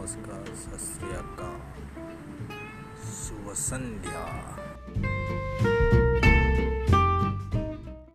नमस्कार सत श्री अकाल। शुभ संध्या